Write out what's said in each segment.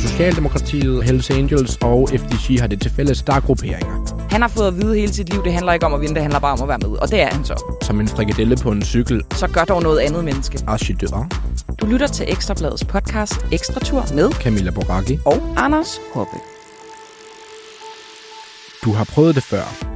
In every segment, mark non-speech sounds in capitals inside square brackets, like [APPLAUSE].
Socialdemokratiet, Hells Angels og FDG har det til fælles, der er grupperinger. Han har fået at vide hele sit liv, det handler ikke om at vinde, det handler bare om at være med. Og det er han så. Som en frikadelle på en cykel. Så gør dog noget andet menneske. Archidør. Du lytter til Ekstrabladets podcast Ekstra Tur med Camilla Boracchi. og Anders Hoppe. Du har prøvet det før.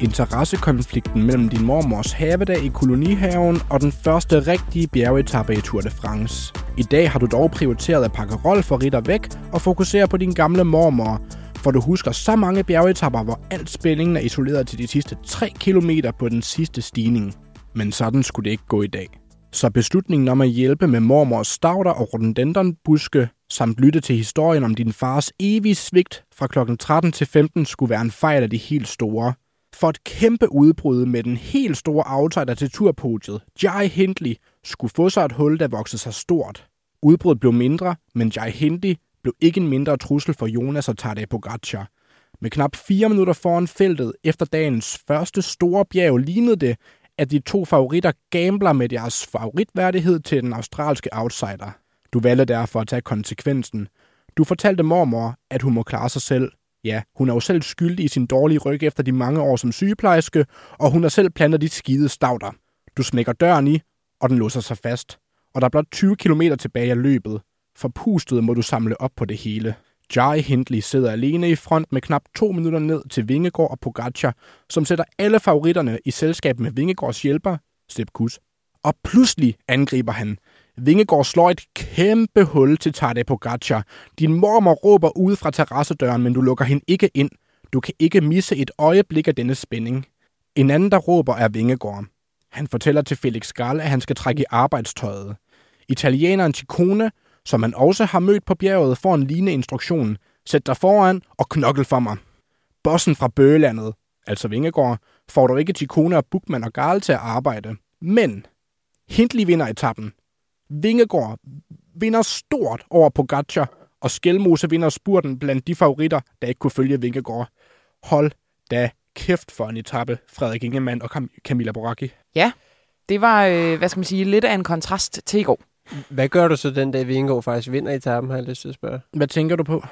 Interessekonflikten mellem din mormors havedag i kolonihaven og den første rigtige bjergetappe i Tour de France. I dag har du dog prioriteret at pakke roll for ritter væk og fokusere på din gamle mormor, for du husker så mange bjergetapper, hvor alt spændingen er isoleret til de sidste 3 km på den sidste stigning. Men sådan skulle det ikke gå i dag. Så beslutningen om at hjælpe med mormors stavter og rhododendronbuske, samt lytte til historien om din fars evige svigt fra kl. 13 til 15 skulle være en fejl af de helt store. For et kæmpe udbrud med den helt store outsider til turpodiet, Jai Hindley, skulle få sig et hul, der voksede sig stort. Udbruddet blev mindre, men Jai Hindley blev ikke en mindre trussel for Jonas og Tadej Pogacar. Med knap 4 minutter foran feltet efter dagens første store bjerg lignede det, at de to favoritter gambler med deres favoritværdighed til den australske outsider. Du valgte derfor at tage konsekvensen. Du fortalte mormor, at hun må klare sig selv. Ja, hun er jo selv skyldig i sin dårlige ryg efter de mange år som sygeplejerske, og hun har selv plantet de skide stavter. Du smækker døren i, og den låser sig fast. Og der er blot 20 km tilbage af løbet. Forpustet må du samle op på det hele. Jai Hindley sidder alene i front med knap to minutter ned til Vingegård og Pogacar, som sætter alle favoritterne i selskab med Vingegårds hjælper, Sepp Kuss. Og pludselig angriber han. Vingegård slår et kæmpe hul til Tadej Pogacar. Din mormor råber ud fra terrassedøren, men du lukker hende ikke ind. Du kan ikke misse et øjeblik af denne spænding. En anden, der råber, er Vingegård. Han fortæller til Felix Gall, at han skal trække i arbejdstøjet. Italieneren Ciccone, som han også har mødt på bjerget, får en lignende instruktion. Sæt dig foran og knokkel for mig. Bossen fra Bøgelandet, altså Vingegård, får dog ikke Ciccone og Bukman og Gall til at arbejde. Men Hindley vinder etappen. Vingegård vinder stort over Pogacar, og Skelmose vinder spurten blandt de favoritter, der ikke kunne følge Vingegård. Hold da kæft for en etape, Frederik Ingemann og Cam- Camilla Boracchi. Ja, det var, øh, hvad skal man sige, lidt af en kontrast til i går. Hvad gør du så den dag, Vingegaard faktisk vinder etappen, har jeg lyst til at spørge? Hvad tænker du på?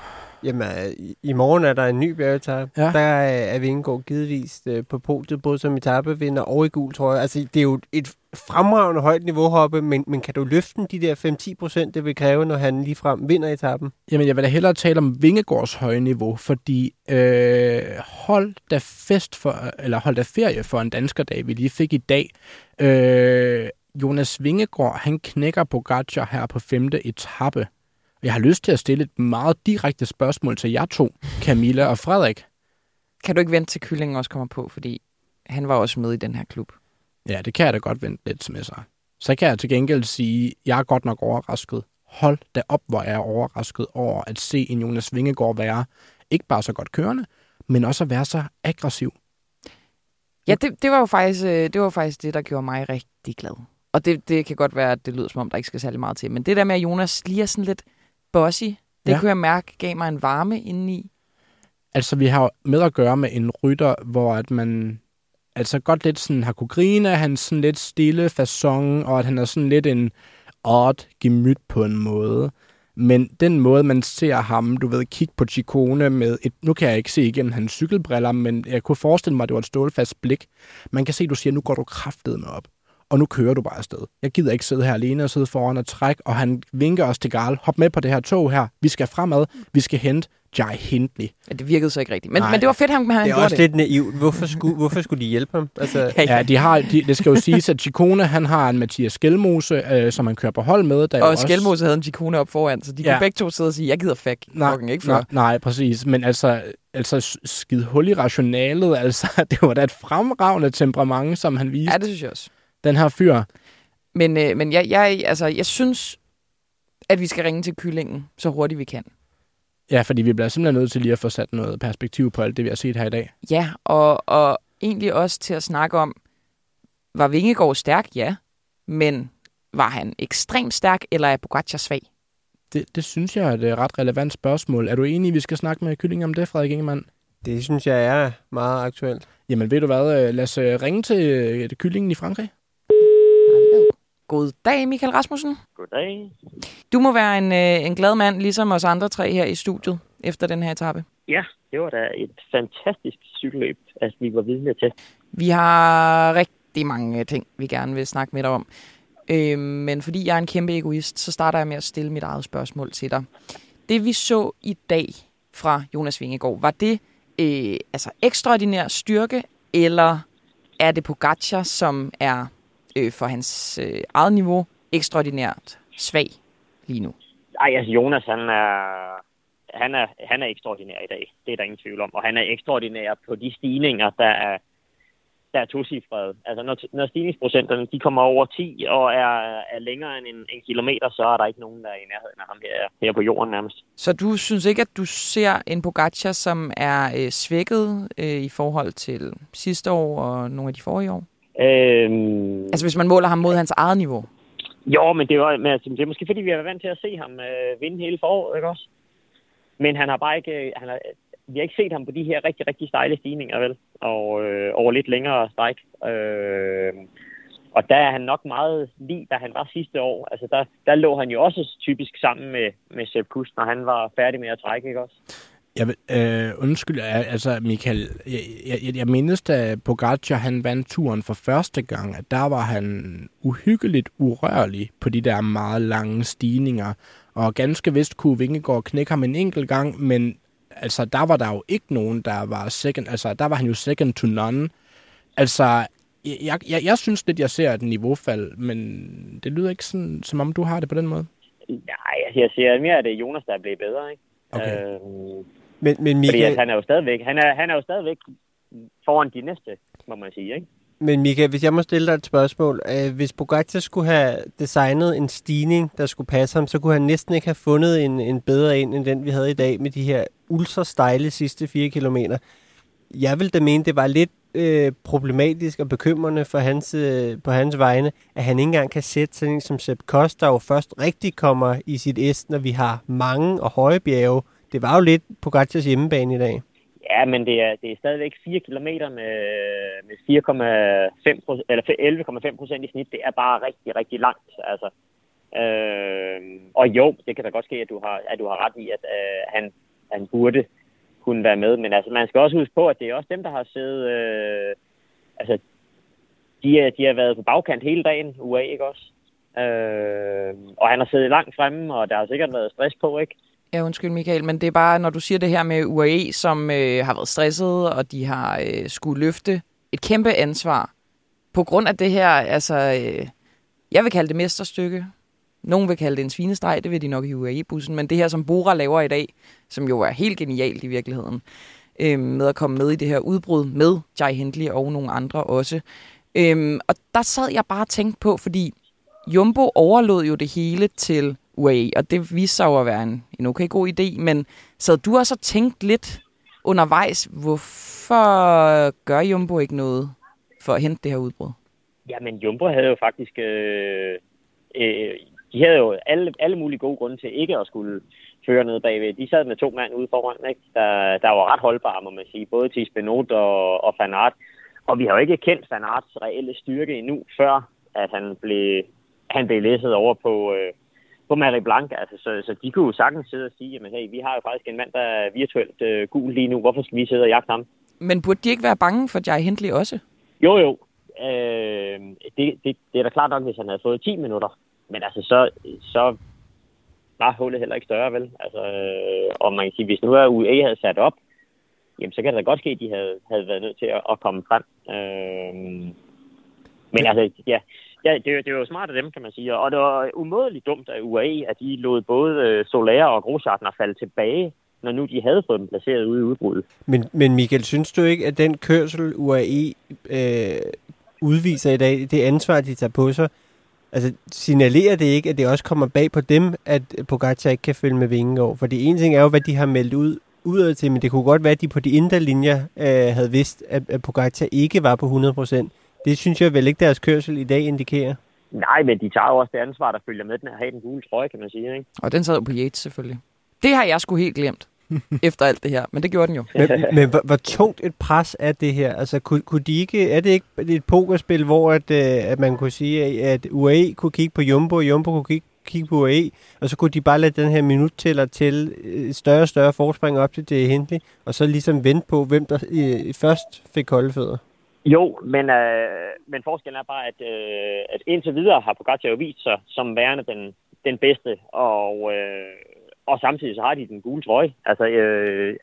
Jamen, øh, i, morgen er der en ny bjergetappe. Ja. Der er, er Vingegaard givetvis øh, på podiet, både som etappevinder og i gul trøje. Altså, det er jo et fremragende højt niveau hoppe, men, men kan du løfte de der 5-10 procent, det vil kræve, når han ligefrem vinder etappen? Jamen, jeg vil da hellere tale om Vingegårds høje niveau, fordi øh, hold da fest for, eller hold da ferie for en danskerdag, vi lige fik i dag. Øh, Jonas Vingegaard, han knækker Pogacar her på femte etape. Jeg har lyst til at stille et meget direkte spørgsmål til jer to, Camilla og Frederik. Kan du ikke vente til kyllingen også kommer på, fordi han var også med i den her klub. Ja, det kan jeg da godt vente lidt med sig. Så kan jeg til gengæld sige, at jeg er godt nok overrasket. Hold da op, hvor jeg er overrasket over at se en Jonas Vingegaard være ikke bare så godt kørende, men også at være så aggressiv. Ja, det, det, var jo faktisk, øh, det var faktisk det, der gjorde mig rigtig glad. Og det, det kan godt være, at det lyder som om, der ikke skal særlig meget til. Men det der med, at Jonas lige er sådan lidt bossy, det Ja. kunne jeg mærke gav mig en varme indeni. Altså, vi har med at gøre med en rytter, hvor at man altså godt lidt sådan har kunne grine af hans sådan lidt stille façon, og at han er sådan lidt en odd gemyt på en måde. Men den måde, man ser ham, du ved, kigge på Chikone med et, nu kan jeg ikke se igennem hans cykelbriller, men jeg kunne forestille mig, at det var et stålfast blik. Man kan se, at du siger, nu går du kraftet med op, og nu kører du bare afsted. Jeg gider ikke sidde her alene og sidde foran og trække, og han vinker os til Garl. Hop med på det her tog her. Vi skal fremad. Vi skal hente Jai Hindley. Ja, det virkede så ikke rigtigt. Men, Nej. men det var fedt, han, han Det er også det. lidt naivt. Hvorfor skulle, hvorfor skulle de hjælpe ham? Altså, [LAUGHS] Ja, de har, de, det skal jo siges, at Chikone, han har en Mathias Skelmose, øh, som han kører på hold med. Der er Og også- Skelmose havde en Chikone op foran, så de Ja. kunne begge to sidde og sige, jeg gider fuck, Nej, fucking ikke for. nej, nej, præcis. Men altså, altså skid hul i rationalet, altså, [LAUGHS] det var da et fremragende temperament, som han viste, Ja, det synes jeg også. Den her fyr. Men, øh, men jeg, jeg, altså, jeg synes, at vi skal ringe til kyllingen så hurtigt vi kan. Ja, fordi vi bliver simpelthen nødt til lige at få sat noget perspektiv på alt det, vi har set her i dag. Ja, og, og egentlig også til at snakke om, var Vingegaard stærk? Ja. Men var han ekstremt stærk, eller er Pogacar svag? Det, det synes jeg er et øh, ret relevant spørgsmål. Er du enig, at vi skal snakke med Kylling om det, Frederik Ingemann? det synes jeg er meget aktuelt. Jamen ved du hvad, øh, lad os øh, ringe til kyllingen i Frankrig. God dag, Michael Rasmussen. Goddag. Du må være en, øh, en glad mand, ligesom os andre tre her i studiet, efter den her etape. Ja, det var da et fantastisk cykelløb, at vi var vidne til. Vi har rigtig mange ting, vi gerne vil snakke med dig om. Øh, men fordi jeg er en kæmpe egoist, så starter jeg med at stille mit eget spørgsmål til dig. Det vi så i dag fra Jonas Vingegaard, var det øh, altså ekstraordinær styrke, eller er det Pogacar, som er øh, for hans øh, eget niveau ekstraordinært svag lige nu? Ej, altså Jonas, han er, han, er, han er ekstraordinær i dag. Det er der ingen tvivl om. Og han er ekstraordinær på de stigninger, der er, der er tocifrede. Altså når, når stigningsprocenterne de kommer over 10 og er, er længere end en, en kilometer, så er der ikke nogen, der er i nærheden af ham her, her på jorden nærmest. Så du synes ikke, at du ser en Pogacar, som er øh, svækket øh, i forhold til sidste år og nogle af de forrige år? Øhm, Altså hvis man måler ham mod hans eget niveau? Jo, men det, var, men altså, det er måske fordi, vi har været vant til at se ham øh, vinde hele foråret, ikke også? Men han har bare ikke... Han har, vi har ikke set ham på de her rigtig, rigtig stejle stigninger, vel? Og øh, over lidt længere stræk. Øh, og der er han nok meget lige, da han var sidste år. Altså, der, der lå han jo også typisk sammen med, med Sepp Kuss, når han var færdig med at trække, ikke også? Jeg vil, øh, undskyld, al- altså Michael, jeg, jeg, jeg mindes, da Pogacar han vandt turen for første gang, at der var han uhyggeligt urørlig på de der meget lange stigninger. Og ganske vist kunne Vingegaard knække ham en enkelt gang, men altså, der var der jo ikke nogen, der var second, altså, der var han jo second to none. Altså, jeg, jeg, jeg synes lidt, jeg ser et niveaufald, men det lyder ikke sådan, som om du har det på den måde. Nej, jeg siger mere, at det er Jonas, der er blevet bedre, ikke? Okay. Øh, Men, men, fordi Michael, at han er jo stadigvæk, han er, han er jo stadigvæk foran de næste, må man sige, ikke? men Michael, hvis jeg må stille dig et spørgsmål. Øh, hvis Pogacar skulle have designet en stigning, der skulle passe ham, så kunne han næsten ikke have fundet en, en bedre ind, end den vi havde i dag, med de her ultra stejle sidste fire kilometer. Jeg vil da mene, det var lidt øh, problematisk og bekymrende for hans, øh, på hans vegne, at han ikke engang kan sætte sådan en som Sepp Kost, der jo først rigtig kommer i sit S, når vi har mange og høje bjerge. Det var jo lidt Pogacars hjemmebane i dag. Ja, men det er, det er stadigvæk 4 km med, med 4,5 eller 11,5 procent i snit. Det er bare rigtig, rigtig langt. Altså. Øh, og jo, det kan da godt ske, at du har, at du har ret i, at øh, han, han burde kunne være med. Men altså, man skal også huske på, at det er også dem, der har siddet... Øh, altså, de, er, de har været på bagkant hele dagen, UA, ikke også? Øh, og han har siddet langt fremme, og der har sikkert været stress på, ikke? Ja, undskyld Michael, men det er bare, når du siger det her med UAE, som øh, har været stresset, og de har øh, skulle løfte et kæmpe ansvar. På grund af det her, altså, øh, jeg vil kalde det mesterstykke. Nogen vil kalde det en svinestreg, det vil de nok i UAE-bussen, men det her, som Bora laver i dag, som jo er helt genialt i virkeligheden, øh, med at komme med i det her udbrud med Jai Hindley og nogle andre også. Øh, og der sad jeg bare og tænkte på, fordi Jumbo overlod jo det hele til UAE, og det viste sig jo at være en, en okay god idé, men så du har så tænkt lidt undervejs, hvorfor gør Jumbo ikke noget for at hente det her udbrud? Jamen, Jumbo havde jo faktisk... Øh, øh, de havde jo alle, alle mulige gode grunde til ikke at skulle føre ned bagved. De sad med to mand ude foran, ikke? Der, der var ret holdbare, må man sige. Både til Benot og, og Fanart. Og vi har jo ikke kendt Fanarts reelle styrke endnu, før at han blev, han blev læsset over på, øh, på Marie Blanc. Altså, så, så de kunne jo sagtens sidde og sige, jamen hey, vi har jo faktisk en mand, der er virtuelt øh, gul lige nu. Hvorfor skal vi sidde og jagte ham? Men burde de ikke være bange for Jai Hindley også? Jo, jo. Øh, det, det, det er da klart nok, hvis han havde fået 10 minutter. Men altså, så, så var hullet heller ikke større, vel? Altså, øh, og man kan sige, hvis nu er UA havde sat op, jamen så kan det da godt ske, at de havde, havde været nødt til at, at komme frem. Øh, men altså, ja, ja det, det var jo smart af dem, kan man sige. Og det var umådeligt dumt af UAE, at de lod både øh, og Grosjartner falde tilbage, når nu de havde fået dem placeret ude i udbruddet. Men, men Michael, synes du ikke, at den kørsel, UAE øh, udviser i dag, det ansvar, de tager på sig, altså signalerer det ikke, at det også kommer bag på dem, at Pogacar ikke kan følge med Vingegaard? For det ene ting er jo, hvad de har meldt ud udad til, men det kunne godt være, at de på de indre linjer øh, havde vidst, at, at Pogacar ikke var på 100%. Det synes jeg vel ikke, deres kørsel i dag indikerer. Nej, men de tager jo også det ansvar, der følger med den at have den gule trøje, kan man sige. Ikke? Og den sad jo på Yates selvfølgelig. Det har jeg sgu helt glemt. [LAUGHS] efter alt det her. Men det gjorde den jo. Men, men hvor, hvor tungt et pres er det her? Altså, kunne, kunne de ikke, er det ikke et pokerspil, hvor at, øh, at man kunne sige, at UAE kunne kigge på Jumbo, og Jumbo kunne kigge, kigge på UAE, og så kunne de bare lade den her minut til et større og større forspring op til det Hindley, og så ligesom vente på, hvem der øh, først fik kolde fødder? Jo, men, øh, men forskellen er bare, at, øh, at indtil videre har Pogacar jo vist sig som værende den, den bedste, og, øh, og samtidig så har de den gule trøje. Altså, øh,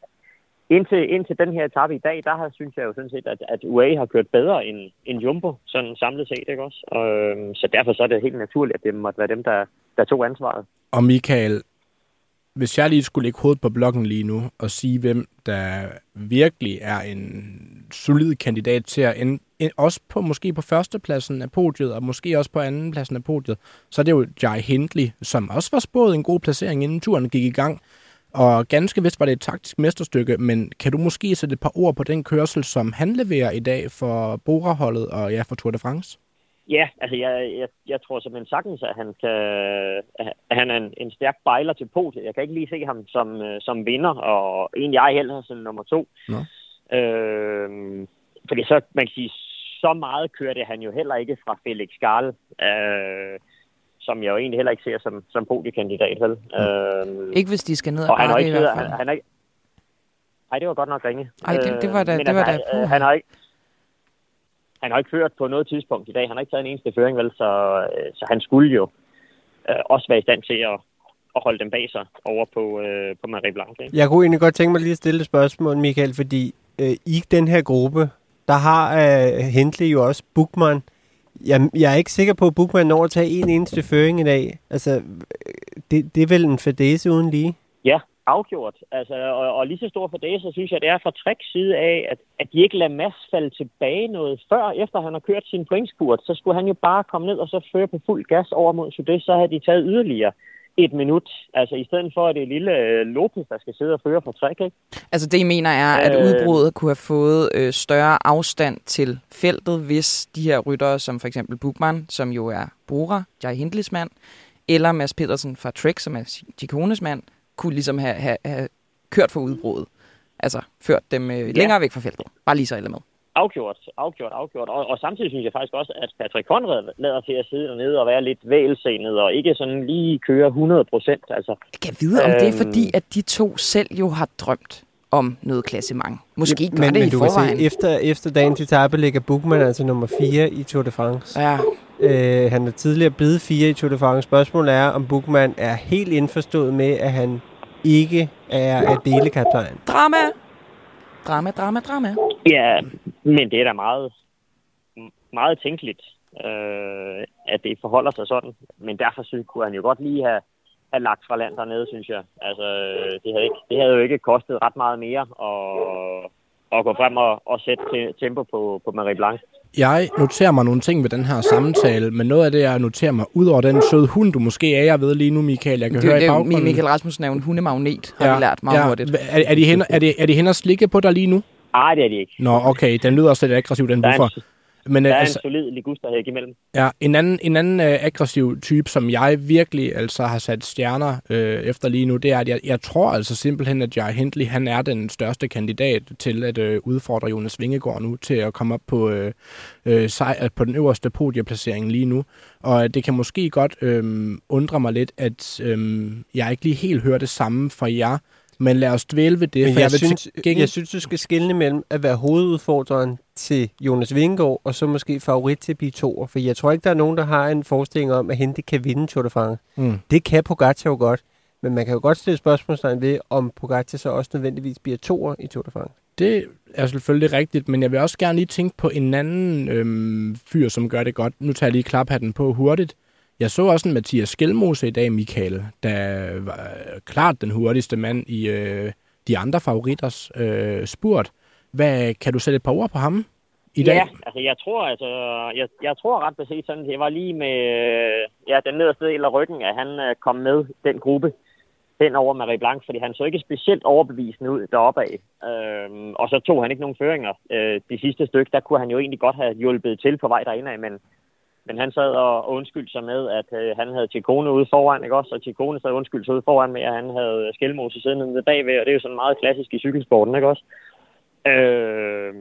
indtil, indtil den her etape i dag, der har, synes jeg jo sådan set, at, at UAE har kørt bedre end, end Jumbo, sådan samlet set, ikke også? Og, øh, så derfor så er det helt naturligt, at det måtte være dem, der, der tog ansvaret. Og Michael, hvis jeg lige skulle lægge hovedet på blokken lige nu og sige, hvem der virkelig er en solid kandidat til at ende, også på måske på førstepladsen af podiet, og måske også på andenpladsen af podiet, så er det jo Jai Hindley, som også var spået en god placering, inden turen gik i gang. Og ganske vist var det et taktisk mesterstykke, men kan du måske sætte et par ord på den kørsel, som han leverer i dag for Bora-holdet og ja, for Tour de France? Ja, altså jeg, jeg, jeg tror simpelthen sagtens, at han, kan, at han er en, en stærk bejler til podiet. Jeg kan ikke lige se ham som, øh, som vinder, og egentlig jeg heller som nummer to. Nå. Øh, fordi så, man kan sige, så meget kørte han jo heller ikke fra Felix Garl, øh, som jeg jo egentlig heller ikke ser som, som podiekandidat. Vel? Mm. Øh, ikke hvis de skal ned og han har ikke, i hvert fald. Han, han er ikke, ej, det var godt nok ringe. Ej, det, det var da... Øh, men det var altså, da han, han har ikke, han har ikke ført på noget tidspunkt i dag. Han har ikke taget en eneste føring, vel? Så, øh, så han skulle jo øh, også være i stand til at, at holde dem bag sig over på, øh, på Marie Blanc. Ikke? Jeg kunne egentlig godt tænke mig lige at stille et spørgsmål, Michael, fordi øh, i den her gruppe, der har øh, Hentley jo også Bookman. Jeg, jeg er ikke sikker på, at Bookman når at tage en eneste føring i dag. Altså, øh, det, det er vel en fadese uden lige? Ja, afgjort. Altså, og, og lige så stor for det, så synes jeg, det er fra Treks side af, at, at de ikke lader Mads falde tilbage noget før, efter han har kørt sin pointskurt. Så skulle han jo bare komme ned og så føre på fuld gas over mod Sudet, så havde de taget yderligere et minut. Altså i stedet for, at det er lille øh, Lopez, der skal sidde og føre for træk, ikke? Altså det, I mener er, at Øh. udbruddet kunne have fået øh, større afstand til feltet, hvis de her ryttere, som for eksempel Bugman, som jo er Bora, Jai Hindleys mand, eller Mads Pedersen fra Trek, som er Gicones mand, kunne ligesom have, have, have kørt for udbruddet. Altså ført dem øh, længere væk fra feltet. Bare lige så alle med. Afgjort, afgjort, afgjort. Og, og samtidig synes jeg faktisk også, at Patrick Conrad lader til at sidde dernede og være lidt vælsenet, og ikke sådan lige køre 100 procent. Altså, Jeg kan vide, om det er Øhm. fordi, at de to selv jo har drømt om noget klassement. Måske gør men, det men i du forvejen. kan se, efter, efter dagens etape ligger Bookman altså nummer 4 i Tour de France. Ja, Øh, han er tidligere blevet 4 i Tour de France. Spørgsmålet er, om Bookman er helt indforstået med, at han ikke er at delekaptajn. drama! Drama, drama, drama. ja, men det er da meget, meget tænkeligt, øh, at det forholder sig sådan. Men derfor synes, kunne han jo godt lige have, have lagt fra land dernede, synes jeg. Altså, det havde, ikke, det havde jo ikke kostet ret meget mere at, at gå frem og, og sætte te- tempo på, på Marie Blanc. Jeg noterer mig nogle ting ved den her samtale, men noget af det, jeg noterer mig, ud over den søde hund, du måske er jeg ved lige nu, Michael, jeg kan Det, høre det, i det, baggrunden. Michael Rasmussen er jo en hundemagnet, har ja, vi lært meget ja. hurtigt. Er, er, de hen, er, de, er de hen og slikke på dig lige nu? Ej, det er de ikke. Nå, okay, den lyder også lidt aggressiv, den Der er buffer. En, Men der øh, er en altså, solid ligusterhæk imellem. ja, en anden, en anden øh, aggressiv type, som jeg virkelig altså har sat stjerner øh, efter lige nu, det er, at jeg, jeg tror altså simpelthen, at Jai Hindley, han er den største kandidat til at øh, udfordre Jonas Vingegaard nu til at komme op på, øh, øh, sej, på den øverste podieplacering lige nu. Og det kan måske godt øh, undre mig lidt, at øh, jeg ikke lige helt hører det samme fra jer, men lad os dvæle ved det, Men for jeg, jeg, synes, gengæld... jeg synes, du skal skille mellem at være hovedudfordreren til Jonas Vingegaard, og så måske favorit til blive toer. For jeg tror ikke, der er nogen, der har en forestilling om, at Hente kan vinde Tour de France. Mm. Det kan Pogacar jo godt. Men man kan jo godt stille spørgsmålstegn ved, om Pogacar så også nødvendigvis bliver toer i Tour de France. Det er selvfølgelig rigtigt, men jeg vil også gerne lige tænke på en anden øhm, fyr, som gør det godt. Nu tager jeg lige klaphatten på hurtigt. Jeg så også en Mathias Skelmose i dag, Michael, der var øh, klart den hurtigste mand i øh, de andre favoritters øh, spurt. Hvad, kan du sætte et par ord på ham i dag? Ja, altså jeg tror, altså, jeg, jeg tror ret præcis sådan, jeg var lige med øh, ja, den nederste del af ryggen, at han øh, kom med den gruppe hen over Marie Blanc, fordi han så ikke specielt overbevisende ud deroppe af. Øhm, og så tog han ikke nogen føringer øh, det sidste stykke. Der kunne han jo egentlig godt have hjulpet til på vej derinde af, men, men han sad og undskyldte sig med, at øh, han havde Tikone ude foran, ikke også? Og Tikone sad undskyldte sig ude foran med, at han havde Skelmose siddende nede bagved, og det er jo sådan meget klassisk i cykelsporten, ikke også? Øh,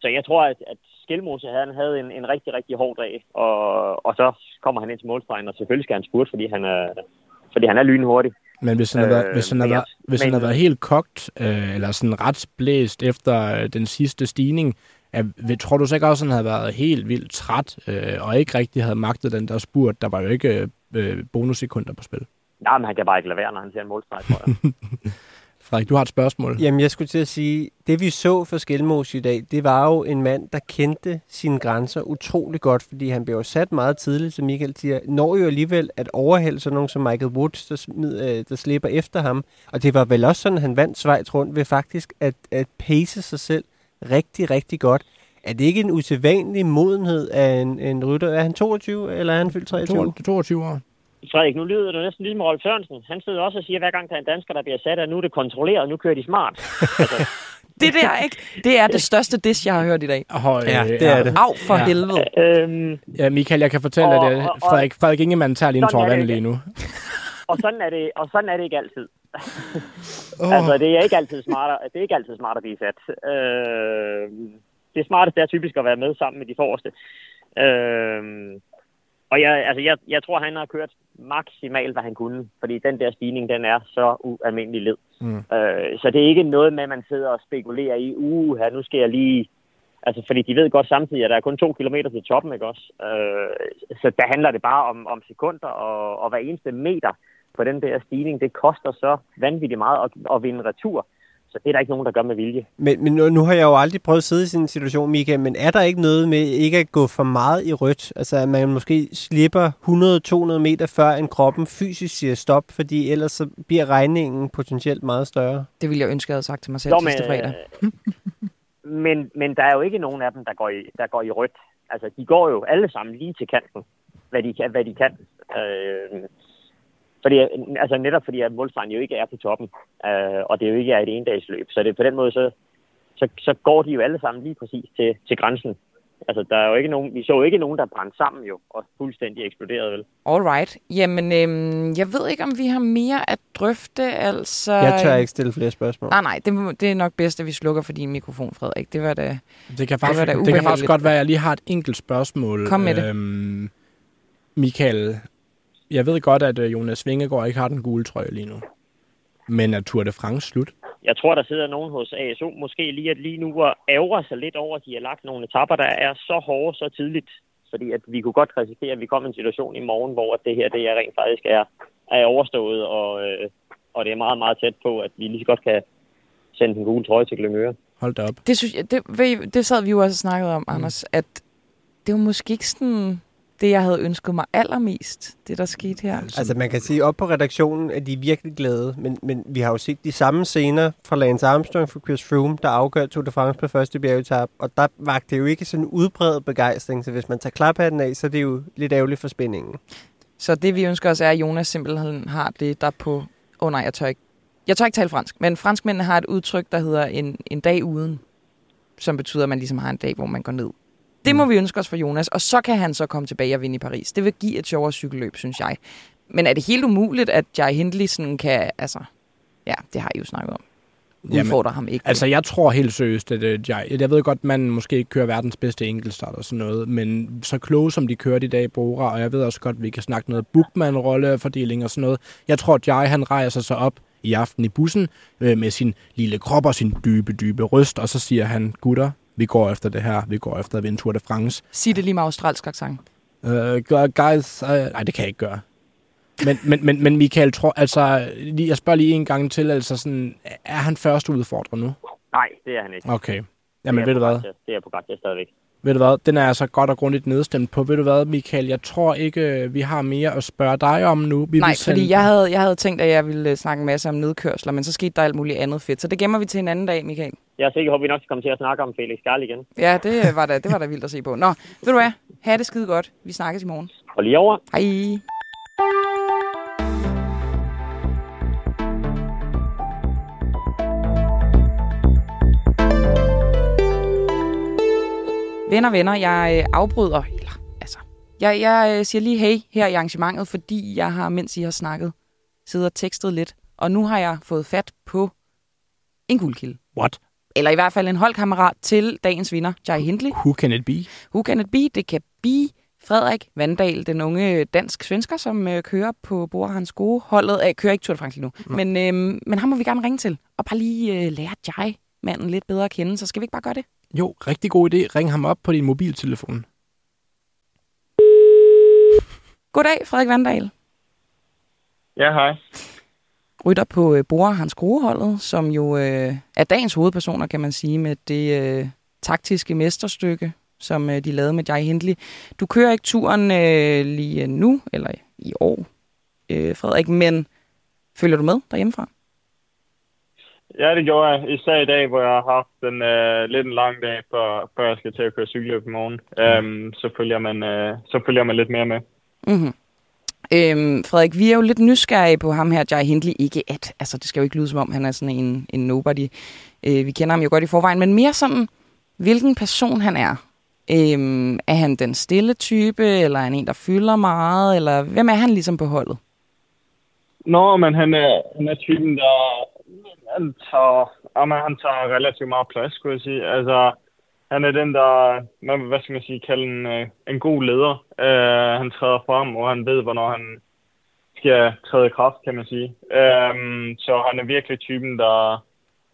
så jeg tror, at, at Skelmose han havde en, en rigtig, rigtig hård dag, og, og så kommer han ind til målstregen, og selvfølgelig skal han spurte, fordi han er, fordi han er lynhurtig. Men hvis han, øh, havde, været, hvis han, men været, hvis han havde været helt kogt, øh, eller sådan ret blæst efter øh, den sidste stigning, vil- tror du så ikke også, at han havde været helt vildt træt, øh, og ikke rigtig havde magtet den der spurt? Der var jo ikke øh, bonussekunder på spil. Nej, men han kan bare ikke lade være, når han ser en målstreg, tror jeg. [LAUGHS] Frederik, du har et spørgsmål. Jamen, jeg skulle til at sige, det vi så for Skelmos i dag, det var jo en mand, der kendte sine grænser utrolig godt, fordi han blev jo sat meget tidligt, som Michael siger, når jo alligevel at overhælde sådan nogen som Michael Woods, der, smid, øh, der slipper efter ham. Og det var vel også sådan, han vandt Schweiz rundt ved faktisk at, at pace sig selv rigtig, rigtig godt. Er det ikke en usædvanlig modenhed af en, en rytter? Er han 22, eller er han fyldt 23? 22 år. Frederik, nu lyder det næsten ligesom Rolf Sørensen. Han sidder også og siger, hver gang der er en dansker, der bliver sat, at nu er det kontrolleret, nu kører de smart. Altså, [LAUGHS] Det der, ikke? Det er det største dish, jeg har hørt i dag. Og, Ja, det er det. Af for Ja. helvede. øhm, Ja, Michael, jeg kan fortælle Og- dig det. Frederik, Frederik Ingemann tager lige en Sådan tår vand det lige nu. og, sådan er det, og sådan er det ikke altid. Oh. Altså, det er ikke altid smartere, det er ikke altid smart at blive sat. Øh, det smarteste er typisk at være med sammen med de forreste. Øh, og jeg, altså, jeg, jeg tror, han har kørt maksimalt, hvad han kunne, fordi den der stigning, den er så ualmindelig led. Mm. Øh, så det er ikke noget med, at man sidder og spekulerer i, uh, her, nu skal jeg lige... Altså, fordi de ved godt samtidig, at der er kun to kilometer til toppen, ikke også? Øh, så der handler det bare om, om sekunder, og, og hver eneste meter på den der stigning, det koster så vanvittigt meget at, at vinde retur. Så det er der ikke nogen, der gør med vilje. Men, men nu, nu har jeg jo aldrig prøvet at sidde i sådan en situation, Michael, men er der ikke noget med ikke at gå for meget i rødt? Altså, at man måske slipper 100-200 meter før en kroppen fysisk siger stop, fordi ellers så bliver regningen potentielt meget større. Det ville jeg ønske, jeg havde sagt til mig selv Nå, sidste fredag. men, men der er jo ikke nogen af dem, der går, i, der går i rødt. Altså, de går jo alle sammen lige til kanten, hvad de kan. Hvad de kan. Øh, fordi, altså netop fordi, at målstregen jo ikke er på toppen, øh, og det jo ikke er et endagsløb. Så det, på den måde, så, så, så går de jo alle sammen lige præcis til, til grænsen. Altså, der er jo ikke nogen, vi så jo ikke nogen, der brændte sammen jo, og fuldstændig eksploderede vel. All right. Jamen, øhm, jeg ved ikke, om vi har mere at drøfte, altså... Jeg tør ikke stille flere spørgsmål. Nej, nej, det, det er nok bedst, at vi slukker for din mikrofon, Frederik. Det var da... Det kan faktisk, var da det, det kan faktisk godt være, at jeg lige har et enkelt spørgsmål. Kom med det. Øhm, Michael, jeg ved godt, at øh, Jonas Vingegaard ikke har den gule trøje lige nu. Men er Tour de France slut? Jeg tror, der sidder nogen hos ASO måske lige, at lige nu og ærger sig lidt over, at de har lagt nogle etapper, der er så hårde så tidligt. Fordi at vi kunne godt risikere, at vi kommer i en situation i morgen, hvor at det her det er rent faktisk er, er overstået, og, øh, og det er meget, meget tæt på, at vi lige så godt kan sende den gule trøje til Glyngøre. Hold da op. Det, synes jeg, det, det sad vi jo også og snakkede om, mm. Anders, at det var måske ikke sådan det, jeg havde ønsket mig allermest, det der skete her. Altså man kan sige, op på redaktionen er de virkelig glade, men, men vi har jo set de samme scener fra Lance Armstrong for Chris Froome, der afgør Tour de France på første bjergetap, og der vagte det jo ikke sådan en udbredt begejstring, så hvis man tager klaphatten af, så er det jo lidt ærgerligt for spændingen. Så det, vi ønsker os, er, at Jonas simpelthen har det, der på... Åh oh, nej, jeg tør ikke. Jeg tør ikke tale fransk, men franskmændene har et udtryk, der hedder en, en dag uden, som betyder, at man ligesom har en dag, hvor man går ned. Det må vi ønske os for Jonas, og så kan han så komme tilbage og vinde i Paris. Det vil give et sjovere cykelløb, synes jeg. Men er det helt umuligt, at Jai Hindley sådan kan... Altså, ja, det har I jo snakket om. Jamen, Udfordrer ham ikke. Altså, jeg tror helt seriøst, at øh, jeg, jeg ved godt, man måske ikke kører verdens bedste enkeltstart og sådan noget, men så kloge som de kørte i dag i Bora, og jeg ved også godt, at vi kan snakke noget Bookman-rollefordeling og sådan noget. Jeg tror, at jeg, han rejser sig op i aften i bussen øh, med sin lille krop og sin dybe, dybe røst, og så siger han, gutter, vi går efter det her, vi går efter at vinde Tour de France. Sig det lige med australsk accent. Uh, guys, uh, nej, det kan jeg ikke gøre. Men, men, men, men Michael, tror, altså, lige, jeg spørger lige en gang til, altså sådan, er han første udfordrer nu? Nej, det er han ikke. Okay. Jamen, det ved er du hvad? Det er på Gratjes stadigvæk. Ved du hvad? Den er altså godt og grundigt nedstemt på. Ved du hvad, Michael? Jeg tror ikke, vi har mere at spørge dig om nu. Vi Nej, sende- fordi jeg havde, jeg havde tænkt, at jeg ville øh, snakke en masse om nedkørsler, men så skete der alt muligt andet fedt. Så det gemmer vi til en anden dag, Michael. Jeg er sikker på, at vi nok skal komme til at snakke om Felix Garl igen. Ja, det var da, det var da vildt at se på. Nå, ved du hvad? Ha' det skide godt. Vi snakkes i morgen. Og lige over. Hej. Venner, venner, jeg øh, afbryder, eller altså, Jeg, jeg øh, siger lige hey her i arrangementet, fordi jeg har, mens I har snakket, siddet og tekstet lidt. Og nu har jeg fået fat på en guldkilde. What? Eller i hvert fald en holdkammerat til dagens vinder, Jai Hindley. Who can it be? Who can it be? Det kan be Frederik Vandal, den unge dansk-svensker, som øh, kører på Bor Hans Gode holdet. Øh, kører ikke Tour de France lige nu, men, øh, men ham må vi gerne ringe til. Og bare lige øh, lære Jai manden lidt bedre at kende. Så skal vi ikke bare gøre det? Jo, rigtig god idé. Ring ham op på din mobiltelefon. Goddag, Frederik Vandal. Ja, hej. Rytter på øh, Bor Hans Gode-holdet, som jo øh, er dagens hovedpersoner, kan man sige, med det øh, taktiske mesterstykke, som øh, de lavede med Jai Hindley. Du kører ikke turen øh, lige nu, eller i år, øh, Frederik, men følger du med derhjemmefra? Ja, det gjorde jeg. Især i dag, hvor jeg har haft en øh, lidt en lang dag, før, før jeg skal til at køre cykelløb i morgen. Um, så, følger man, øh, så følger man lidt mere med. Mm-hmm. Øhm, Frederik, vi er jo lidt nysgerrige på ham her, Jai Hindley. Ikke at, altså det skal jo ikke lyde som om, han er sådan en, en nobody. Øh, vi kender ham jo godt i forvejen, men mere sådan, hvilken person han er. Øhm, er han den stille type, eller er han en, der fylder meget, eller hvem er han ligesom på holdet? Nå, men han er, han er typen, der han tager, jamen, han tager relativt meget plads, skulle jeg sige. Altså, han er den, der, hvad skal man sige, kalde en, øh, en god leder. Uh, han træder frem, og han ved, hvornår han skal træde i kraft, kan man sige. Um, så han er virkelig typen, der,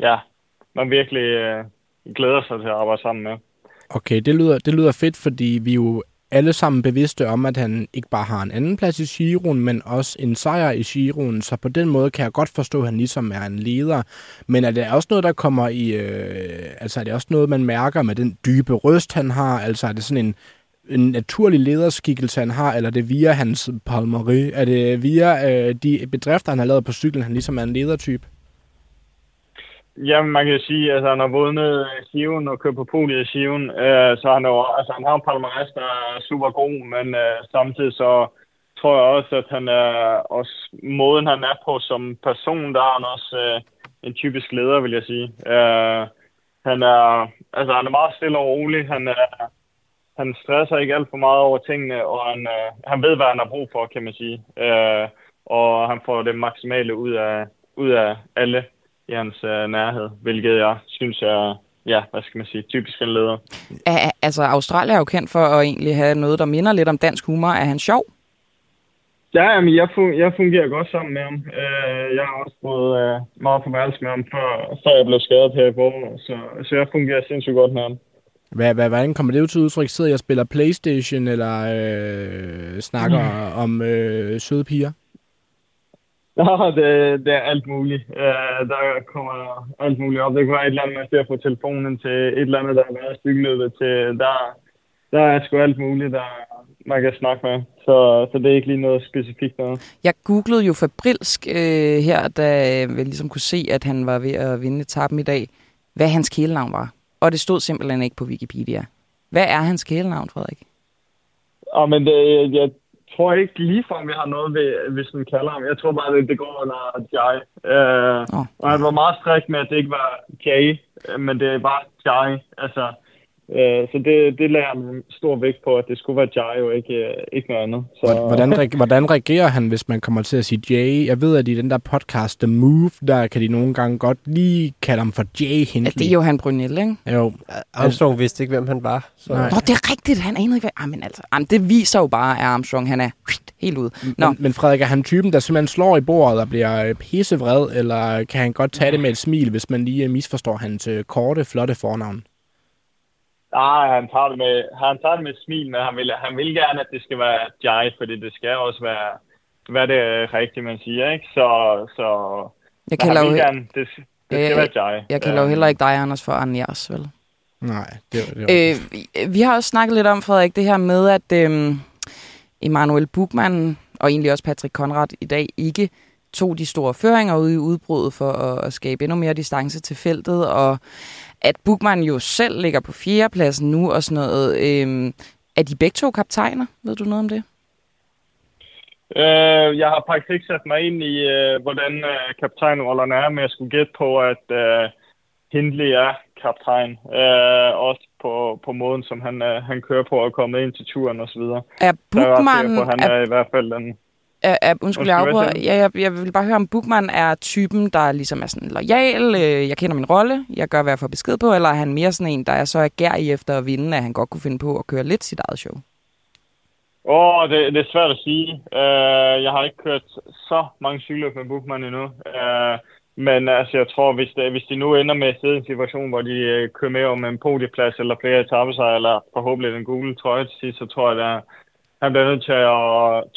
ja, man virkelig uh, glæder sig til at arbejde sammen med. Okay, det lyder, det lyder fedt, fordi vi jo alle sammen bevidste om, at han ikke bare har en anden plads i Giroen, men også en sejr i Giroen. Så på den måde kan jeg godt forstå, at han ligesom er en leder. Men er det også noget, der kommer i... Øh, altså er det også noget, man mærker med den dybe røst, han har? Altså er det sådan en, en naturlig lederskikkelse, han har, eller er det via hans palmeri? Er det via øh, de bedrifter, han har lavet på cyklen, han ligesom er en ledertype? Ja, man kan sige, at altså, han har vundet Sion og kørt på podiet i Sion, øh, så han, er, altså, han har en palmarès, der er super god, men øh, samtidig så tror jeg også, at han er også måden, han er på som person, der er han også øh, en typisk leder, vil jeg sige. Øh, han er, altså, han er meget stille og rolig. Han, er, han stresser ikke alt for meget over tingene, og han, øh, han ved, hvad han har brug for, kan man sige. Øh, og han får det maksimale ud af, ud af alle i hans øh, nærhed, hvilket jeg synes er, ja, hvad skal man sige, typisk en leder. Er, altså, Australien er jo kendt for at egentlig have noget, der minder lidt om dansk humor. Er han sjov? Ja, men jeg, fun- jeg fungerer godt sammen med ham. Uh, jeg har også fået uh, meget på værelse med ham, før, før jeg blev skadet her i foråret, så, så jeg fungerer sindssygt godt med ham. Hvad, hvad, hvordan kommer det ud til udtryk? Sidder jeg og spiller Playstation, eller øh, snakker mm. om øh, søde piger? Ja, det, det er alt muligt. Uh, der kommer alt muligt op. Det kan være et eller andet, man ser på telefonen til et eller andet, der har været cykelløbet til. Der, der er sgu alt muligt, der man kan snakke med. Så, så det er ikke lige noget specifikt noget. Jeg googlede jo fabrilsk øh, her, da vi ligesom kunne se, at han var ved at vinde etappen i dag, hvad hans kælenavn var. Og det stod simpelthen ikke på Wikipedia. Hvad er hans kælenavn, Frederik? Ja, men det, jeg tror ikke lige for, vi har noget, ved, hvis man kalder ham. Jeg tror bare, det, det går under Jai. Uh, oh. Og han var meget strik med, at det ikke var Jai, men det er bare Jai. Altså, så det, det lader han stor vægt på, at det skulle være Jai og ikke, uh, ikke noget andet. Så... Hvordan, [LAUGHS] hvordan reagerer han, hvis man kommer til at sige Jay? Jeg ved, at i den der podcast, The Move, der kan de nogle gange godt lige kalde ham for Jay Hindley. Ja, det er jo han Brunel, ikke? Jo. Armstrong vidste ikke, hvem han var. Så. Nå, det er rigtigt. Han anede ikke, hvad... Jamen, altså, jamen, det viser jo bare, at Armstrong, han er helt ude. Nå. Men, men Frederik, er han typen, der simpelthen slår i bordet og bliver pissevred, eller kan han godt tage det med et smil, hvis man lige misforstår hans korte, flotte fornavn? Nej, han tager det med, han tager det med smil, men han vil, han vil gerne, at det skal være Jai, fordi det skal også være, være det rigtige, man siger, ikke? Så, så jeg kalder han vil jo, gerne, det, det skal jeg, være Jai. Jeg kalder jo heller ikke dig, Anders, for Anjas, vel? Nej, det var, det var. Øh, vi har også snakket lidt om, Frederik, det her med, at øhm, Emanuel Bukman og egentlig også Patrick Konrad i dag ikke tog de store føringer ude i udbruddet for at, at skabe endnu mere distance til feltet, og at Bukman jo selv ligger på fjerdepladsen nu og sådan noget. Øhm, er de begge to kaptajner? Ved du noget om det? Øh, jeg har faktisk ikke sat mig ind i, øh, hvordan øh, kaptajnrollerne er, men jeg skulle gætte på, at øh, Hindley er kaptajn. Øh, også på, på måden, som han, øh, han kører på og kommer ind til turen osv. Er Der er på, han Er, er i hvert fald den... er, er, undskyld, jeg Undskyld, hvad afbryder. Ja, jeg, jeg vil bare høre, om Bookman er typen, der ligesom er sådan lojal, øh, jeg kender min rolle, jeg gør, hvad jeg får besked på, eller er han mere sådan en, der er så agerig efter at vinde, at han godt kunne finde på at køre lidt sit eget show? Åh, oh, det, det er svært at sige. Uh, jeg har ikke kørt så mange cykler med Bookman endnu. Uh, men altså, jeg tror, hvis, det, hvis de nu ender med at sidde i en situation, hvor de uh, kører med om en podieplads eller flere etappesejre, eller forhåbentlig den gule trøje til sidst, så tror jeg, at han bliver nødt til at,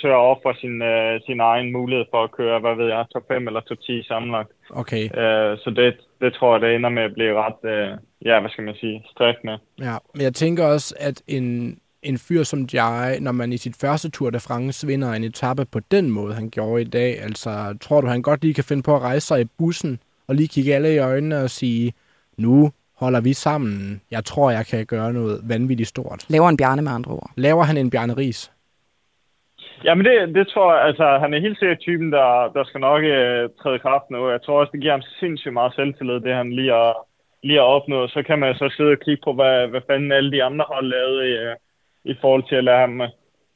til at ofre sin, uh, sin egen mulighed for at køre, hvad ved jeg, top 5 eller top 10 sammenlagt. Okay, Uh, så det, det tror jeg, det ender med at blive ret, uh, ja, hvad skal man sige, strikt med. ja. Men jeg tænker også, at en, en fyr som Jai, når man i sit første Tour de France vinder en etape på den måde, han gjorde i dag, altså tror du, han godt lige kan finde på at rejse sig i bussen og lige kigge alle i øjnene og sige, nu holder vi sammen. Jeg tror, jeg kan gøre noget vanvittigt stort. Laver en bjarne med andre ord. Laver han en Bjarne Ries? Jamen det, det tror jeg, altså han er helt sikkert typen, der, der skal nok øh, træde kraft nu. Jeg tror også, det giver ham sindssygt meget selvtillid, det han lige har, lige har opnået. Så kan man så sidde og kigge på, hvad, hvad fanden alle de andre har lavet i, øh, i forhold til at lade ham øh,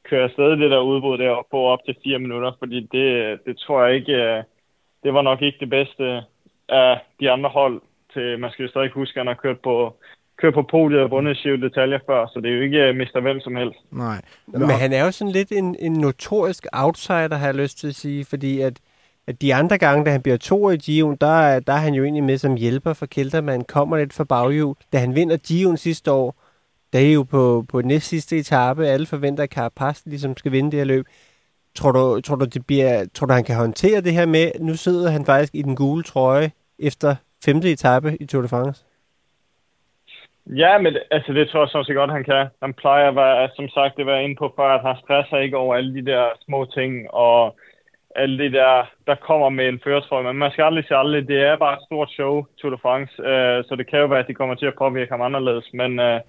køre afsted det der udbrud der på op til fire minutter. Fordi det, det tror jeg ikke, øh, det var nok ikke det bedste øh, af de andre hold. Til, man skal jo stadig huske, at han har kørt på, kørt på podiet og vundet syv detaljer før, så det er jo ikke øh, Mr. Hvem som helst. Nej. Men han er jo sådan lidt en, en notorisk outsider, har jeg lyst til at sige, fordi at, at de andre gange, da han bliver to i Gion, der, er- der er han jo egentlig med som hjælper for Kelterman, kommer lidt fra baghjul. Da han vinder Gion sidste år, der er jo på, på næst sidste etape, alle forventer, at Carapaz ligesom skal vinde det her løb. Tror du, tror, du, det bliver, tror du, han kan håndtere det her med, nu sidder han faktisk i den gule trøje efter femte etape i Tour de France? Ja, men altså, det tror jeg sådan set godt, han kan. Han plejer at være, som sagt, det var inde på før, at han stresser ikke over alle de der små ting, og alle de der, der kommer med en føretrøje. Men man skal aldrig sige aldrig, det er bare et stort show, Tour de France, øh, så det kan jo være, at de kommer til at påvirke ham anderledes. Men øh,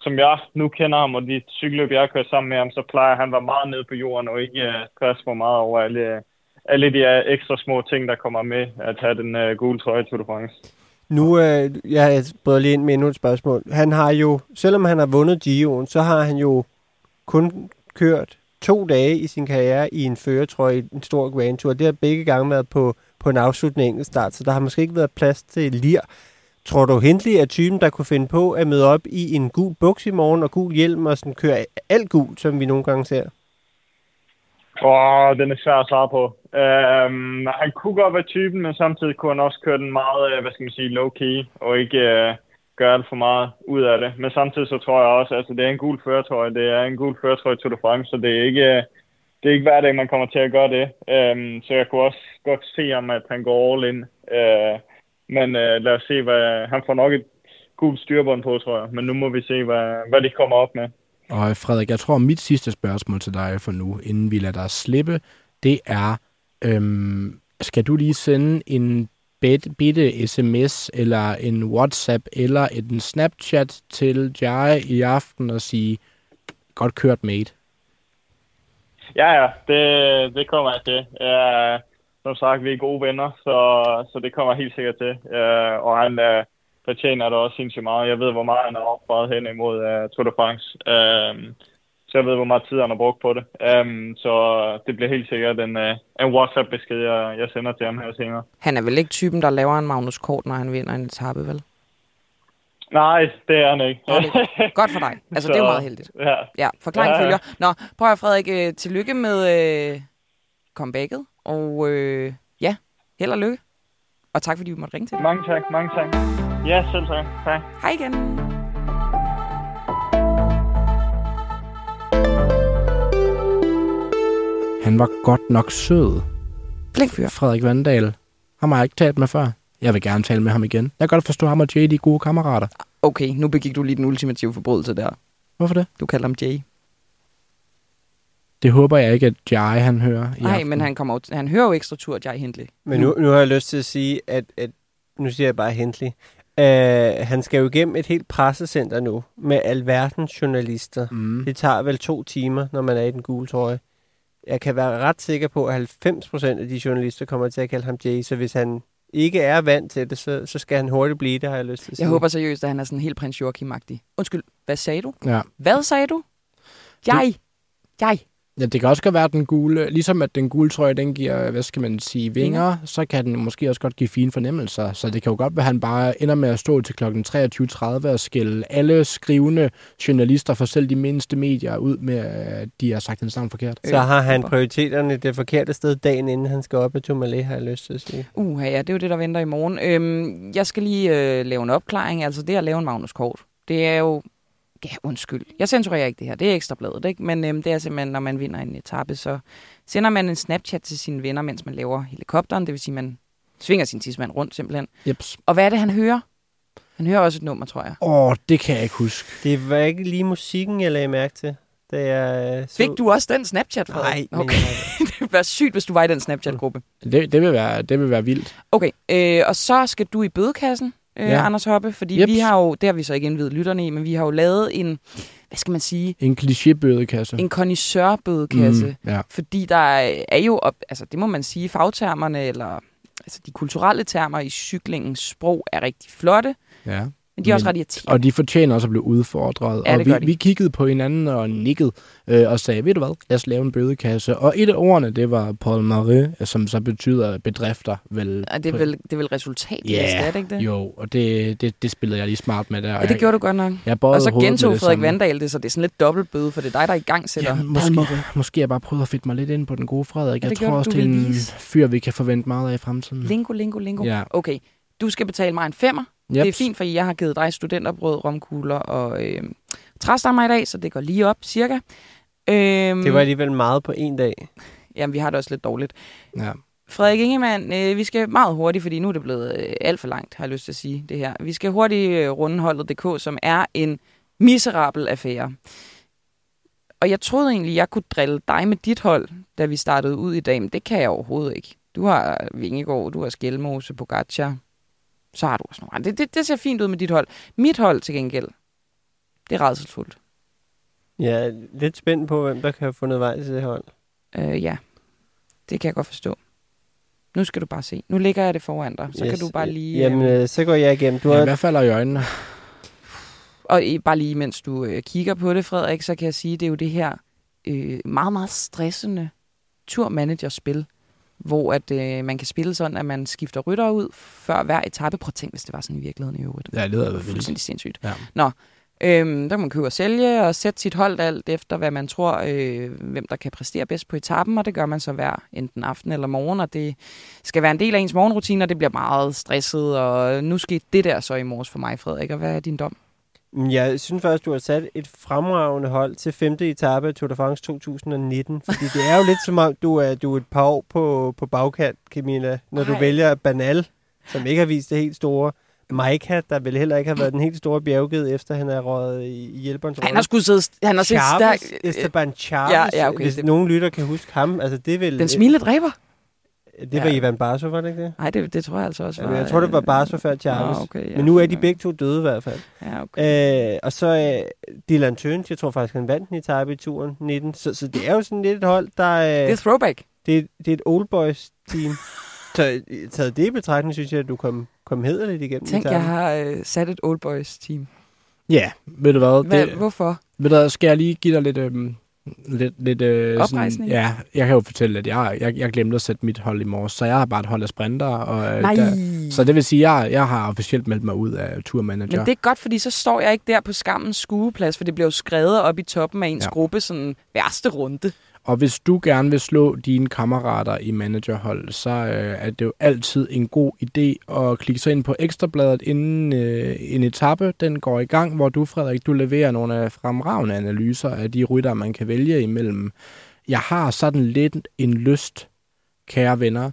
som jeg nu kender ham, og de cykelløb, jeg har kørt sammen med ham, så plejer han at være meget nede på jorden, og ikke øh, stresse for meget over alle, alle de her ekstra små ting, der kommer med at have den øh, gule trøje i Tour de France. Nu, øh, jeg bryder lige ind med endnu et spørgsmål. Han har jo, selvom han har vundet Gio'en, så har han jo kun kørt to dage i sin karriere i en føretrøje i en stor Grand Tour. Det har begge gange været på, på en afsluttende enkeltstart, så der har måske ikke været plads til lir. Tror du, Hindley er typen, der kunne finde på at møde op i en gul buks i morgen og gul hjelm og sådan køre alt gult, som vi nogle gange ser? Åh, den er svær at svare på. Øhm, han kunne godt være typen, men samtidig kunne han også køre den meget, øh, hvad skal man sige, low-key, og ikke øh, gøre alt for meget ud af det. Men samtidig så tror jeg også, altså det er en gul føretrøje, det er en gul føretrøje Tour de France, så det er ikke, øh, det er ikke hver dag, man kommer til at gøre det. Øhm, så jeg kunne også godt se ham, at han går all in. Øh, men øh, lad os se, hvad, han får nok et gult styrbånd på, tror jeg. Men nu må vi se, hvad, hvad de kommer op med. Og Frederik, jeg tror, mit sidste spørgsmål til dig for nu, inden vi lader dig slippe, det er, øhm, skal du lige sende en bitte sms, eller en WhatsApp, eller en Snapchat til Jai i aften og sige, godt kørt, mate. Ja, ja, det, det kommer jeg til. Ja, som sagt, vi er gode venner, så, så det kommer jeg helt sikkert til. Ja, og han uh, fortjener det også sindssygt meget. Jeg ved, hvor meget han har opsparet hen imod uh, Tour de France. Um, så jeg ved, hvor meget tid han har brugt på det. Um, så det bliver helt sikkert en, uh, en WhatsApp-besked, jeg, jeg sender til ham her senere. Han er vel ikke typen, der laver en Magnus Kort, når han vinder en etape, vel? Nej, det er han ikke. Godt for dig. Altså, det er jo [LAUGHS] meget heldigt. Ja, Ja, forklaring Ja, ja. følger. Nå, prøv at Frederik, øh, tillykke med øh, comebacket, og øh, ja, held og lykke. Og tak, fordi vi måtte ringe til dig. mange tak, mange tak. Ja, selv tak. Tak. Hej igen. Han var godt nok sød. Flink fyr. Frederik Vandal. Ham har jeg ikke talt med før. Jeg vil gerne tale med ham igen. Jeg kan godt forstå, at ham og Jay de er gode kammerater. Okay, nu begik du lige den ultimative forbrydelse der. Hvorfor det? Du kalder ham Jay. Det håber jeg ikke, at Jai han hører i Nej, men han, kommer, han hører jo ekstra tur, Jay Hindley. Men nu, nu har jeg lyst til at sige, at, at nu siger jeg bare Hindley. Uh, han skal jo igennem et helt pressecenter nu, med alverdens journalister. Mm. Det tager vel to timer, når man er i den gule trøje. Jeg kan være ret sikker på, at 90% af de journalister kommer til at kalde ham Jay, så hvis han ikke er vant til det, så, så skal han hurtigt blive det, har jeg lyst til at sige. Jeg håber seriøst, at han er sådan helt prins Joachim-agtig. Undskyld, hvad sagde du? Ja. Hvad sagde du? Jeg. Jeg. Ja, det kan også godt være, at den gule, ligesom at den gule trøje, den giver, hvad skal man sige, vinger, vinger, så kan den måske også godt give fine fornemmelser. Så det kan jo godt være, at han bare ender med at stå til kl. 23.30 og skille alle skrivende journalister for selv de mindste medier ud med, at de har sagt den sammen forkert. Så har han prioriteterne det forkerte sted dagen inden han skal op i Tourmalet, har jeg lyst til at sige. Uh, ja, det er jo det, der venter i morgen. Øhm, jeg skal lige øh, lave en opklaring. Altså det at lave en Magnus Kort, det er jo... Ja, undskyld. Jeg censurerer ikke det her. Det er ekstrabladet, ikke? Men øhm, det er simpelthen, når man vinder en etape, så sender man en Snapchat til sine venner, mens man laver helikopteren. Det vil sige, man svinger sin tidsmand rundt simpelthen. Jeps. Og hvad er det, han hører? Han hører også et nummer, tror jeg. Åh, det kan jeg ikke huske. Det var ikke lige musikken, jeg lagde mærke til. Da jeg, øh, så... Fik du også den Snapchat, Frederik? Nej, Okay. [LAUGHS] det ville være sygt, hvis du var i den Snapchat-gruppe. Det, det, vil, være, det vil være vildt. Okay, øh, og så skal du i bødekassen, øh, Ja. Anders Hoppe, fordi Jeps. vi har jo, det har vi så ikke indvidet lytterne i, men vi har jo lavet en, hvad skal man sige, En klichébødekasse. en connoisseurbødekasse, mm. ja. fordi der er jo, op, altså det må man sige, fagtermerne, eller altså de kulturelle termer i cyklingens sprog er rigtig flotte, ja. Men de er også Men- ret irriterende. Og de fortjener også at blive udfordret. Ja, og vi, vi kiggede på hinanden og nikkede øh, og sagde, ved du hvad, lad os lave en bødekasse. Og et af ordene, det var Paul Marie, som så betyder bedrifter. Vel, Og det er vel, det er vel resultat, er det ikke det? Jo, og det, det, det spillede jeg lige smart med der. Ja, det gjorde du godt nok. Jeg Og så gentog Frederik. Vandal det, så det er sådan lidt dobbelt bøde, for det er dig, der er i gang sætter. Ja, måske, måske jeg bare prøvet at fedte mig lidt ind på den gode Frederik. Ja, jeg tror også, det er en fyr, vi kan forvente meget af i fremtiden. Lingo, lingo, lingo. Ja. Okay, du skal betale mig en femmer. Yep. Det er fint, fordi jeg har givet dig studenterbrød, romkugler og øh, træstammer i dag, så det går lige op, cirka. Øhm, Det var alligevel meget på en dag. Jamen, vi har det også lidt dårligt. Ja. Frederik Ingemann, øh, vi skal meget hurtigt, fordi nu er det blevet øh, alt for langt, har jeg lyst til at sige det her. Vi skal hurtigt øh, runde holdet.dk, som er en miserabel affære. Og jeg troede egentlig, jeg kunne drille dig med dit hold, da vi startede ud i dag, men det kan jeg overhovedet ikke. Du har Vingegaard, du har Skelmose, Pogacar. Så har du også nogle andre. Det, det, det ser fint ud med dit hold. Mit hold til gengæld, det er redselsfuldt. Jeg er lidt spændt på, hvem der kan have fundet vej til det hold. Øh, ja, det kan jeg godt forstå. Nu skal du bare se. Nu ligger jeg det foran dig, så yes. kan du bare lige... Jamen, øh, øh, så går jeg igennem. Du Ja, har, hvad falder i øjnene? Og i- bare lige mens du øh, kigger på det, Frederik, så kan jeg sige, det er jo det her øh, meget, meget stressende turmanagerspil, hvor at øh, man kan spille sådan, at man skifter rytter ud før hver etape. Prøv at tænke, hvis det var sådan i virkeligheden i øvrigt. Ja, det lyder vildt. Fuldstændig sindssygt. Ja. Øhm, der kan man købe og sælge og sætte sit hold alt efter, hvad man tror, øh, hvem der kan præstere bedst på etappen, og det gør man så hver enten aften eller morgen, og det skal være en del af ens morgenrutine, og det bliver meget stresset, og nu skete det der så i morges for mig, Frederik, og hvad er din dom? Jeg synes faktisk, du har sat et fremragende hold til femte etape af Tour de France 2019. Fordi det er jo lidt som om, du er, du er et par år på, på bagkant, Camilla, når du Ej. vælger Banal, som ikke har vist det helt store. Maika, der vel heller ikke har været den helt store bjergged, efter han er røget i, hjælperens Han har sgu siddet, han har set stærk. Chaves, Esteban Chaves, ja, ja, okay, hvis det- nogen lytter kan huske ham. Altså, det vel, Den smilende dræber? Det var Ja. Ivan Barso, var det ikke det? Nej, det, det tror jeg altså også var... Jamen, jeg tror, det var Barso før øh, Chaves. Nå, okay, ja, Men nu er de begge to døde i hvert fald. Ja, okay. Øh, og så øh, Dylan Tøns, jeg tror faktisk, han vandt en etape i turen 19. Så, så det er jo sådan lidt et hold, der... Øh, Det er throwback. det, er, det er et old boys team. [LAUGHS] så øh, taget det i betragtning, synes jeg, at du kom, kom hederligt igennem Tænk, jeg har øh, sat et old boys team. Ja, ved du hvad? Hvad, det, hvorfor? ved du hvad, skal jeg lige give dig lidt... Øhm, lidt, lidt øh, Oprejsning? ja, jeg kan jo fortælle, at jeg, jeg, jeg glemte at sætte mit hold i morges, så jeg har bare et hold af sprinter. Og, øh, Nej. Der, så det vil sige, at jeg, jeg har officielt meldt mig ud af turmanager. Men det er godt, fordi så står jeg ikke der på skammens skueplads, for det bliver jo skrevet op i toppen af ens ja. gruppe, sådan værste runde. Og hvis du gerne vil slå dine kammerater i managerhold, så øh, er det jo altid en god idé at klikke sig ind på Ekstrabladet, inden øh, en etape den går i gang, hvor du, Frederik, du leverer nogle af fremragende analyser af de rytter, man kan vælge imellem. Jeg har sådan lidt en lyst, kære venner,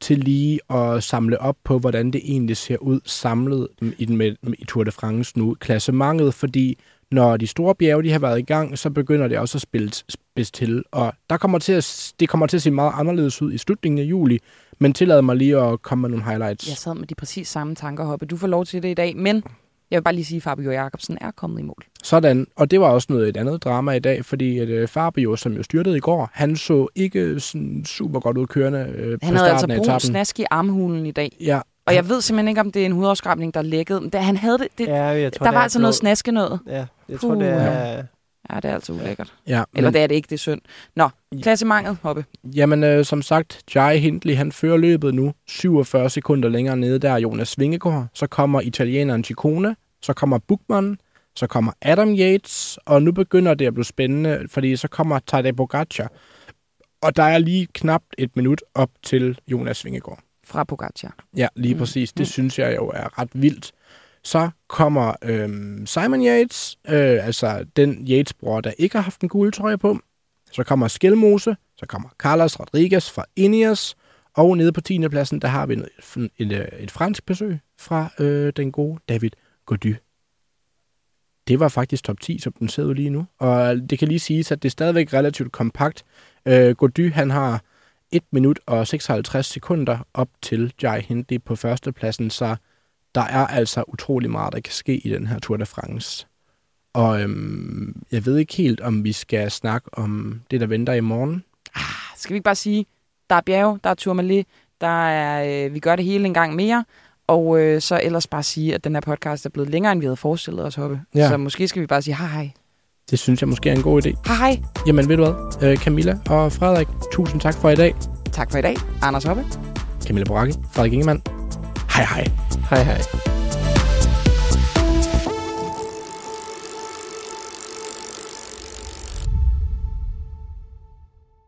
til lige at samle op på, hvordan det egentlig ser ud samlet i, den i Tour de France nu. Klassementet, fordi når de store bjerge de har været i gang, så begynder det også at spille spids til. Og der kommer til at, det kommer til at se meget anderledes ud i slutningen af juli. Men tillad mig lige at komme med nogle highlights. Jeg sad med de præcis samme tanker, Hoppe. Du får lov til det i dag, men jeg vil bare lige sige, at Fabio Jacobsen er kommet i mål. Sådan, og det var også noget et andet drama i dag, fordi at, øh, Fabio, som jo styrtede i går, han så ikke sådan super godt ud kørende øh, på Han havde altså starten af brun etappen. snask i armhulen i dag. Ja, Og jeg ved simpelthen ikke, om det er en hudafskrabning, der er lækket. Men da han havde det, det Ja, jeg tror, der det var altså noget blod. snaske noget. Ja, jeg tror, det er... Ja, det er altså ulækkert. Ja, Eller men, det er det ikke, det er synd. Nå, klassementet, Hoppe. jamen øh, som sagt, Jai Hindley, han fører løbet nu 47 sekunder længere nede, der er Jonas Vingegaard. Så kommer italieneren Ciccone, så kommer Buchmann, så kommer Adam Yates, og nu begynder det at blive spændende, fordi så kommer Tadej Pogacar. Og der er lige knap et minut op til Jonas Vingegaard. Fra Pogacar. Ja, lige mm. præcis. Det mm. synes jeg jo er ret vildt. Så kommer øhm, Simon Yates, øh, altså den Yates-bror, der ikke har haft en gule trøje på. Så kommer Skelmose, så kommer Carlos Rodriguez fra Ineos, og nede på 10. pladsen, der har vi et, et, et, et fransk besøg fra øh, den gode David Gody. Det var faktisk top 10, som den ud lige nu. Og det kan lige siges, at det er stadigvæk relativt kompakt. Øh, Gody, han har 1 minut og 56 sekunder op til Jai Hindley på førstepladsen, så der er altså utrolig meget, der kan ske i den her Tour de France. Og øhm, jeg ved ikke helt, om vi skal snakke om det, der venter i morgen. Skal vi ikke bare sige, der er bjerge, der er Tourmalet, der er, øh, vi gør det hele en gang mere, og øh, så ellers bare sige, at den her podcast er blevet længere, end vi havde forestillet os, Hoppe. Ja. Så måske skal vi bare sige hej hej. Det synes jeg måske er en god idé. Hej hej. Jamen ved du hvad, øh, Camilla og Frederik, tusind tak for i dag. Tak for i dag. Anders Hoppe. Camilla Boracchi, Frederik Ingemann. Hej hej. Hej hej.